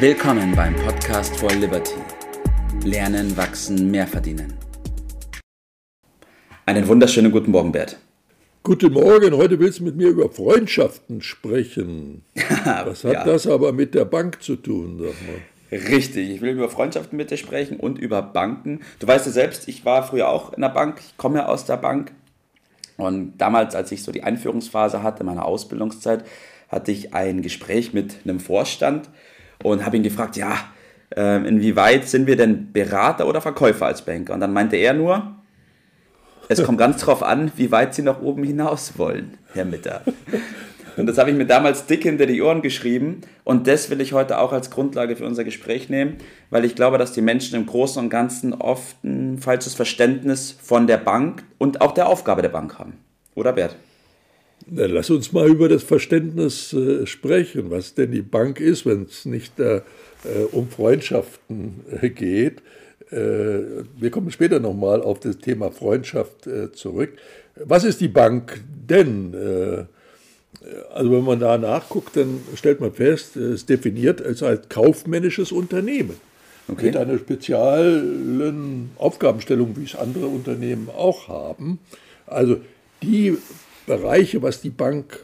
Willkommen beim Podcast for Liberty. Lernen, wachsen, mehr verdienen. Einen wunderschönen guten Morgen, Bert. Guten Morgen, heute willst du mit mir über Freundschaften sprechen. Was hat ja. das aber mit der Bank zu tun, sag mal? Richtig, ich will über Freundschaften mit dir sprechen und über Banken. Du weißt ja selbst, ich war früher auch in der Bank, ich komme ja aus der Bank. Und damals, als ich so die Einführungsphase hatte, meiner Ausbildungszeit, hatte ich ein Gespräch mit einem Vorstand und habe ihn gefragt, ja, äh, inwieweit sind wir denn Berater oder Verkäufer als Banker? Und dann meinte er nur, es kommt ganz drauf an, wie weit Sie nach oben hinaus wollen, Herr Mitter. Und das habe ich mir damals dick hinter die Ohren geschrieben. Und das will ich heute auch als Grundlage für unser Gespräch nehmen, weil ich glaube, dass die Menschen im Großen und Ganzen oft ein falsches Verständnis von der Bank und auch der Aufgabe der Bank haben. Oder Bert? Lass uns mal über das Verständnis äh, sprechen, was denn die Bank ist, wenn es nicht äh, um Freundschaften äh, geht. Äh, wir kommen später nochmal auf das Thema Freundschaft äh, zurück. Was ist die Bank denn? Äh, also wenn man da nachguckt, dann stellt man fest, es ist definiert als ein kaufmännisches Unternehmen. Okay. Mit einer speziellen Aufgabenstellung, wie es andere Unternehmen auch haben. Also die Bereiche, was die Bank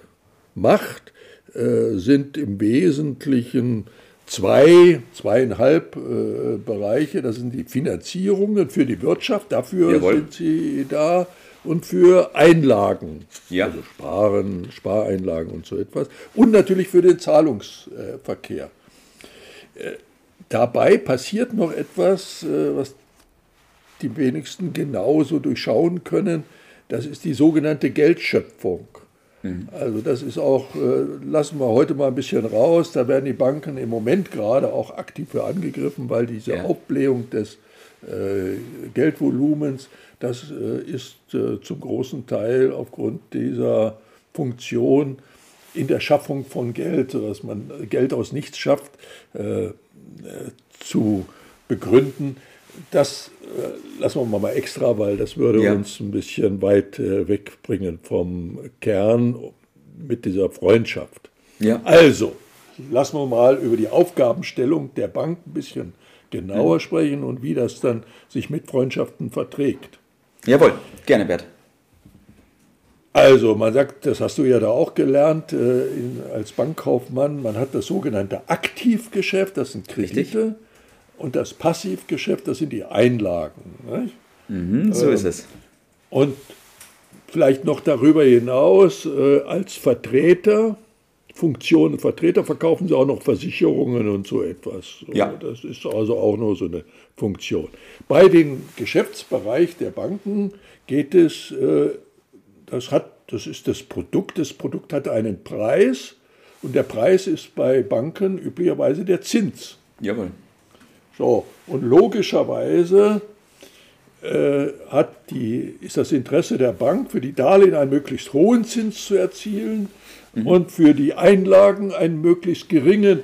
macht, äh, sind im Wesentlichen zwei, zweieinhalb äh, Bereiche. Das sind die Finanzierungen für die Wirtschaft, dafür Jawohl. sind sie da und für Einlagen, ja. also Sparen, Spareinlagen und so etwas. Und natürlich für den Zahlungsverkehr. Äh, dabei passiert noch etwas, äh, was die wenigsten genauso durchschauen können. Das ist die sogenannte Geldschöpfung. Mhm. Also das ist auch, äh, lassen wir heute mal ein bisschen raus, da werden die Banken im Moment gerade auch aktiv für angegriffen, weil diese ja. Aufblähung des äh, Geldvolumens, das äh, ist äh, zum großen Teil aufgrund dieser Funktion in der Schaffung von Geld, sodass man Geld aus nichts schafft, äh, zu begründen. Das äh, lassen wir mal extra, weil das würde ja. uns ein bisschen weit äh, wegbringen vom Kern mit dieser Freundschaft. Ja. Also, lassen wir mal über die Aufgabenstellung der Bank ein bisschen genauer mhm. sprechen und wie das dann sich mit Freundschaften verträgt. Jawohl, gerne, Bert. Also, man sagt, das hast du ja da auch gelernt äh, in, als Bankkaufmann, man hat das sogenannte Aktivgeschäft, das sind Kredite. Richtig. Und das Passivgeschäft, das sind die Einlagen. Mhm, so ähm, ist es. Und vielleicht noch darüber hinaus, äh, als Vertreter, Funktionen Vertreter, verkaufen sie auch noch Versicherungen und so etwas. Ja. Das ist also auch noch so eine Funktion. Bei dem Geschäftsbereich der Banken geht es, äh, das, hat, das ist das Produkt, das Produkt hat einen Preis und der Preis ist bei Banken üblicherweise der Zins. Jawohl. So, und logischerweise äh, hat die, ist das Interesse der Bank, für die Darlehen einen möglichst hohen Zins zu erzielen mhm. und für die Einlagen einen möglichst geringen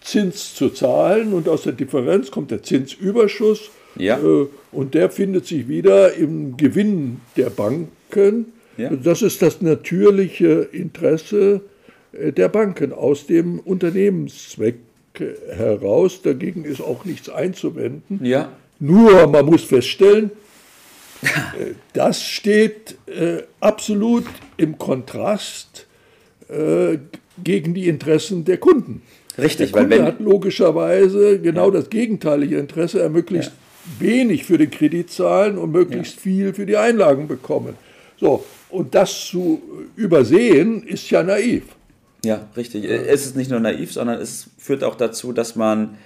Zins zu zahlen. Und aus der Differenz kommt der Zinsüberschuss. Ja. Äh, und der findet sich wieder im Gewinn der Banken. Ja. Das ist das natürliche Interesse äh, der Banken aus dem Unternehmenszweck heraus. Dagegen ist auch nichts einzuwenden. Ja. Nur man muss feststellen, äh, das steht äh, absolut im Kontrast äh, gegen die Interessen der Kunden. Richtig, der Kunde weil wenn hat logischerweise genau ja. das gegenteilige Interesse, er möglichst ja. wenig für den Kredit zahlen und möglichst ja. viel für die Einlagen bekommen. So, und das zu übersehen, ist ja naiv. Ja, richtig. Es ist nicht nur naiv, sondern es führt auch dazu, dass man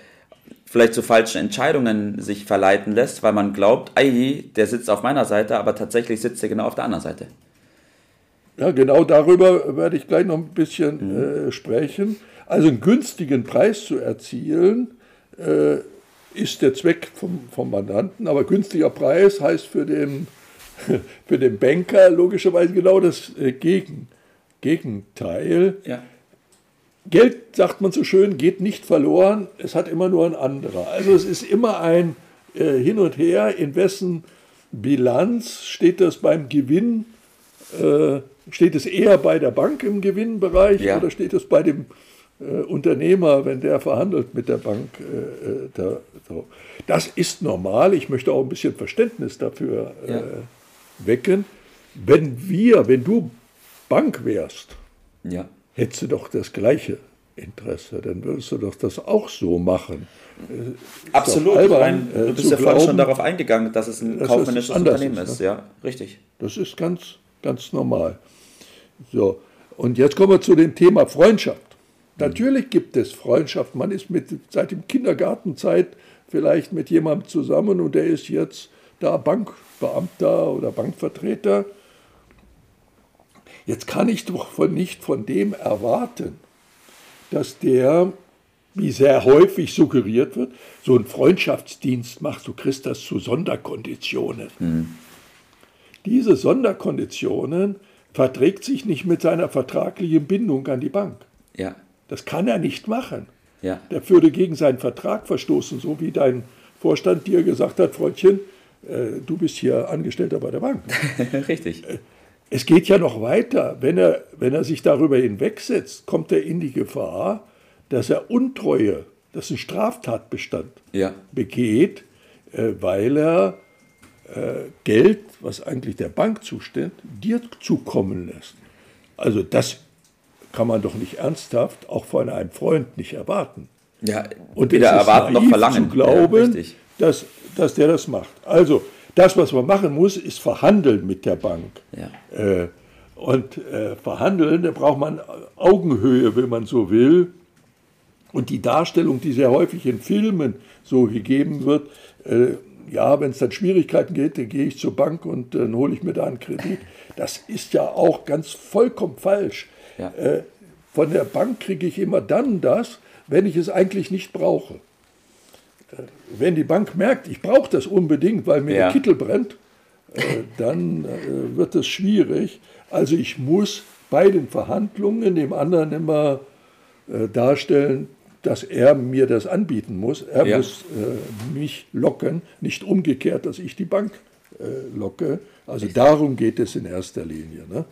vielleicht zu falschen Entscheidungen sich verleiten lässt, weil man glaubt, ei, der sitzt auf meiner Seite, aber tatsächlich sitzt er genau auf der anderen Seite. Ja, genau darüber werde ich gleich noch ein bisschen mhm. äh, sprechen. Also einen günstigen Preis zu erzielen, äh, ist der Zweck vom, vom Mandanten, aber günstiger Preis heißt für den, für den Banker logischerweise genau das äh, Gegen, Gegenteil. Ja. Geld, sagt man so schön, geht nicht verloren, es hat immer nur ein anderer. Also es ist immer ein äh, Hin und Her, in wessen Bilanz steht das beim Gewinn, äh, steht es eher bei der Bank im Gewinnbereich ja. oder steht es bei dem äh, Unternehmer, wenn der verhandelt mit der Bank. Äh, äh da, so. Das ist normal. Ich möchte auch ein bisschen Verständnis dafür äh, ja. wecken. Wenn wir, wenn du Bank wärst, ja. Hättest du doch das gleiche Interesse, dann würdest du doch das auch so machen. Ist Absolut. Albern, du bist ja vorhin schon darauf eingegangen, dass es ein kaufmännisches Unternehmen ist. ist. Ne? Ja, richtig. Das ist ganz, ganz normal. So, und jetzt kommen wir zu dem Thema Freundschaft. Natürlich gibt es Freundschaft. Man ist mit, seit dem Kindergartenzeit vielleicht mit jemandem zusammen und der ist jetzt da Bankbeamter oder Bankvertreter. Jetzt kann ich doch von, nicht von dem erwarten, dass der, wie sehr häufig suggeriert wird, so einen Freundschaftsdienst macht. Du kriegst das zu Sonderkonditionen. Mhm. Diese Sonderkonditionen verträgt sich nicht mit seiner vertraglichen Bindung an die Bank. Ja. Das kann er nicht machen. Ja. Der würde gegen seinen Vertrag verstoßen, so wie dein Vorstand dir gesagt hat, Freundchen, äh, du bist hier Angestellter bei der Bank. Richtig. Es geht ja noch weiter. Wenn er, wenn er sich darüber hinwegsetzt, kommt er in die Gefahr, dass er Untreue, das ist ein Straftatbestand, ja. begeht, äh, weil er äh, Geld, was eigentlich der Bank zusteht, dir zukommen lässt. Also das kann man doch nicht ernsthaft auch von einem Freund nicht erwarten. Ja, und weder erwarten noch verlangen. zu glauben, ja, dass, dass der das macht. Also, das, was man machen muss, ist verhandeln mit der Bank. Ja. Äh, und äh, verhandeln, da braucht man Augenhöhe, wenn man so will. Und die Darstellung, die sehr häufig in Filmen so gegeben wird, äh, ja, wenn es dann Schwierigkeiten geht, dann gehe ich zur Bank und dann hole ich mir da einen Kredit. Das ist ja auch ganz vollkommen falsch. Ja. Äh, von der Bank kriege ich immer dann das, wenn ich es eigentlich nicht brauche. Wenn die Bank merkt, ich brauche das unbedingt, weil mir ja. der Kittel brennt, äh, dann äh, wird es schwierig. Also ich muss bei den Verhandlungen dem anderen immer äh, darstellen, dass er mir das anbieten muss. Er ja. muss mich locken, nicht umgekehrt, dass ich die Bank locke. Also Richtig. darum geht es in erster Linie. Ne?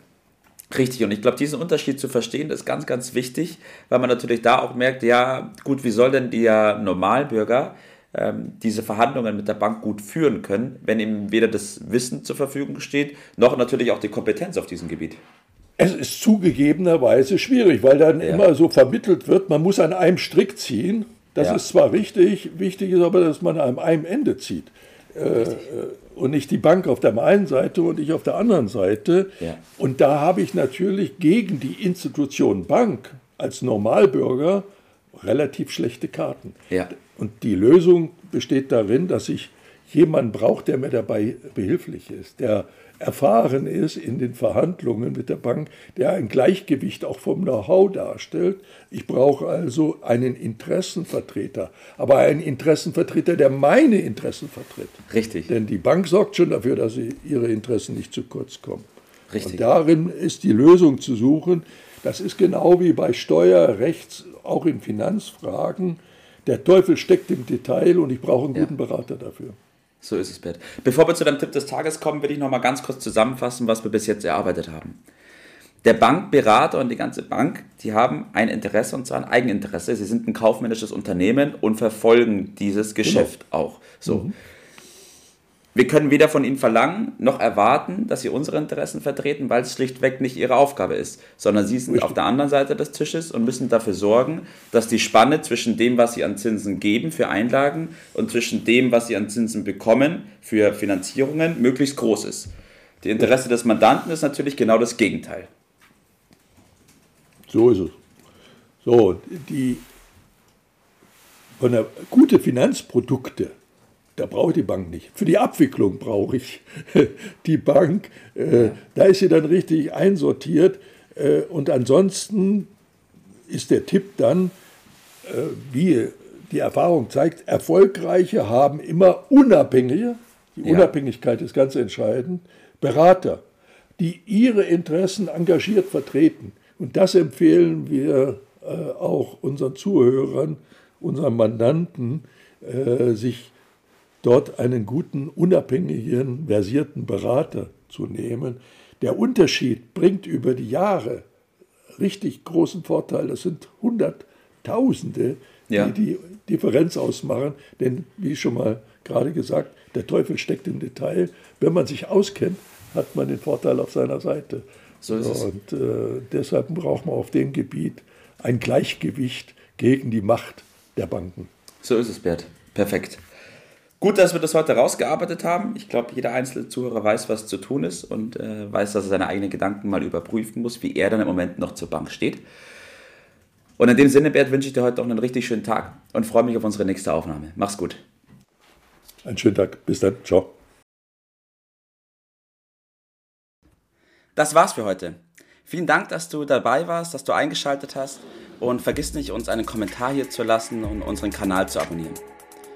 Richtig, und ich glaube, diesen Unterschied zu verstehen, ist ganz, ganz wichtig, weil man natürlich da auch merkt, ja, gut, wie soll denn der Normalbürger ähm, diese Verhandlungen mit der Bank gut führen können, wenn ihm weder das Wissen zur Verfügung steht, noch natürlich auch die Kompetenz auf diesem Gebiet. Es ist zugegebenerweise schwierig, weil dann ja. immer so vermittelt wird, man muss an einem Strick ziehen. Das ja. ist zwar richtig, wichtig ist aber, dass man an einem Ende zieht. Äh, äh, und nicht die Bank auf der einen Seite und ich auf der anderen Seite. Ja. Und da habe ich natürlich gegen die Institution Bank als Normalbürger relativ schlechte Karten. Ja. Und die Lösung besteht darin, dass ich jemanden brauche, der mir dabei behilflich ist, der erfahren ist in den Verhandlungen mit der Bank, der ein Gleichgewicht auch vom Know-how darstellt. Ich brauche also einen Interessenvertreter, aber einen Interessenvertreter, der meine Interessen vertritt. Richtig. Denn die Bank sorgt schon dafür, dass sie ihre Interessen nicht zu kurz kommen. Richtig. Und darin ist die Lösung zu suchen. Das ist genau wie bei Steuerrechts, auch in Finanzfragen. Der Teufel steckt im Detail und ich brauche einen guten ja. Berater dafür. So ist es, Bert. Bevor wir zu deinem Tipp des Tages kommen, will ich noch mal ganz kurz zusammenfassen, was wir bis jetzt erarbeitet haben. Der Bankberater und die ganze Bank, die haben ein Interesse und zwar ein Eigeninteresse. Sie sind ein kaufmännisches Unternehmen und verfolgen dieses genau. Geschäft genau. auch. So. Mhm. Wir können weder von ihnen verlangen noch erwarten, dass sie unsere Interessen vertreten, weil es schlichtweg nicht ihre Aufgabe ist, sondern sie sind auf der anderen Seite des Tisches und müssen dafür sorgen, dass die Spanne zwischen dem, was sie an Zinsen geben für Einlagen und zwischen dem, was sie an Zinsen bekommen für Finanzierungen, möglichst groß ist. Die Interesse des Mandanten ist natürlich genau das Gegenteil. So ist es. So, die von der gute Finanzprodukte da brauche ich die Bank nicht. Für die Abwicklung brauche ich die Bank. Äh, da ist sie dann richtig einsortiert. Äh, und ansonsten ist der Tipp dann, äh, wie die Erfahrung zeigt, Erfolgreiche haben immer unabhängige, die ja. Unabhängigkeit ist ganz entscheidend, Berater, die ihre Interessen engagiert vertreten. Und das empfehlen wir auch unseren Zuhörern, unseren Mandanten, sich dort einen guten, unabhängigen, versierten Berater zu nehmen. Der Unterschied bringt über die Jahre richtig großen Vorteil. Das sind 100 Tausende, Ja. die die Differenz ausmachen. Denn, wie schon mal gerade gesagt, der Teufel steckt im Detail. Wenn man sich auskennt, hat man den Vorteil auf seiner Seite. So ist es. Und äh, deshalb braucht man auf dem Gebiet ein Gleichgewicht gegen die Macht der Banken. So ist es, Bert. Perfekt. Gut, dass wir das heute rausgearbeitet haben. Ich glaube, jeder einzelne Zuhörer weiß, was zu tun ist und äh, weiß, dass er seine eigenen Gedanken mal überprüfen muss, wie er dann im Moment noch zur Bank steht. Und in dem Sinne, Bert, wünsche ich dir heute noch einen richtig schönen Tag und freue mich auf unsere nächste Aufnahme. Mach's gut. Einen schönen Tag. Bis dann. Ciao. Das war's für heute. Vielen Dank, dass du dabei warst, dass du eingeschaltet hast und vergiss nicht, uns einen Kommentar hier zu lassen und unseren Kanal zu abonnieren.